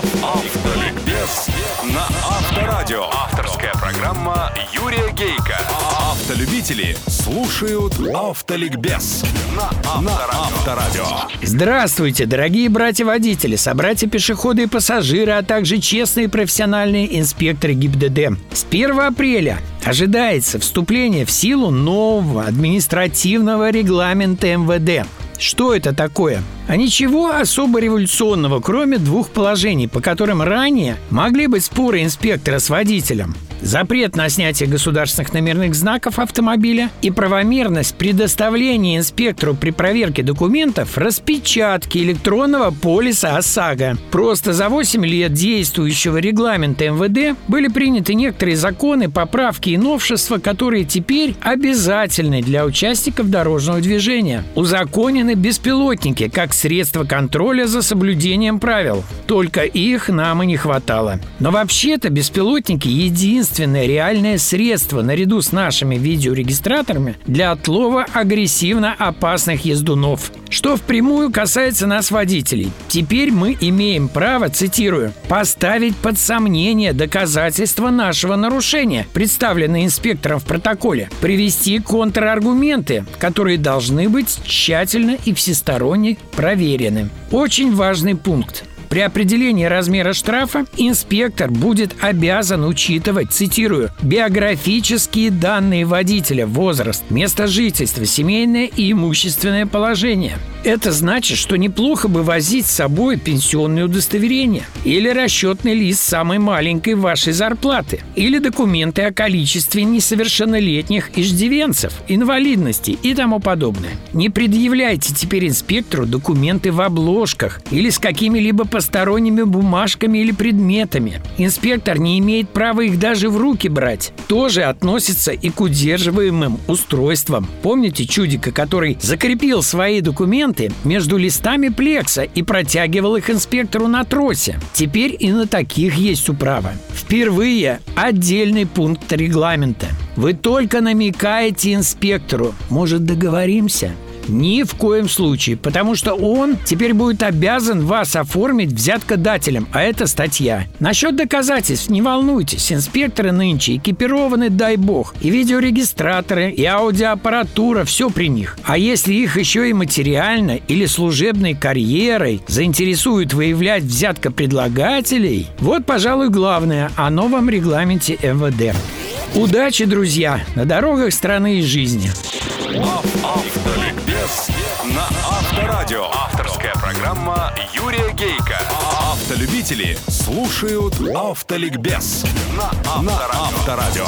Автоликбез на Авторадио. Авторская программа Юрия Гейка. Автолюбители слушают Автоликбез на Авторадио. Здравствуйте, дорогие братья-водители, собратья-пешеходы и пассажиры, а также честные профессиональные инспекторы ГИБДД. С 1 апреля ожидается вступление в силу нового административного регламента МВД. Что это такое? А ничего особо революционного, кроме двух положений, по которым ранее могли быть споры инспектора с водителем запрет на снятие государственных номерных знаков автомобиля и правомерность предоставления инспектору при проверке документов распечатки электронного полиса ОСАГО. Просто за 8 лет действующего регламента МВД были приняты некоторые законы, поправки и новшества, которые теперь обязательны для участников дорожного движения. Узаконены беспилотники как средство контроля за соблюдением правил. Только их нам и не хватало. Но вообще-то беспилотники единственные единственное реальное средство наряду с нашими видеорегистраторами для отлова агрессивно опасных ездунов. Что впрямую касается нас, водителей. Теперь мы имеем право, цитирую, «поставить под сомнение доказательства нашего нарушения, представленные инспектором в протоколе, привести контраргументы, которые должны быть тщательно и всесторонне проверены». Очень важный пункт. При определении размера штрафа инспектор будет обязан учитывать, цитирую, биографические данные водителя, возраст, место жительства, семейное и имущественное положение. Это значит, что неплохо бы возить с собой пенсионное удостоверение или расчетный лист самой маленькой вашей зарплаты или документы о количестве несовершеннолетних иждивенцев, инвалидности и тому подобное. Не предъявляйте теперь инспектору документы в обложках или с какими-либо посторонними бумажками или предметами. Инспектор не имеет права их даже в руки брать. Тоже относится и к удерживаемым устройствам. Помните чудика, который закрепил свои документы между листами плекса и протягивал их инспектору на тросе? Теперь и на таких есть управа. Впервые отдельный пункт регламента. Вы только намекаете инспектору. Может, договоримся? Ни в коем случае, потому что он теперь будет обязан вас оформить взяткодателем, а это статья. Насчет доказательств не волнуйтесь, инспекторы нынче экипированы, дай бог, и видеорегистраторы, и аудиоаппаратура, все при них. А если их еще и материально или служебной карьерой заинтересует выявлять взяткопредлагателей, вот, пожалуй, главное о новом регламенте МВД. Удачи, друзья, на дорогах страны и жизни. Автоликбез на Авторадио. Авторская программа Юрия Гейка. Автолюбители слушают Автоликбез на Авторадио.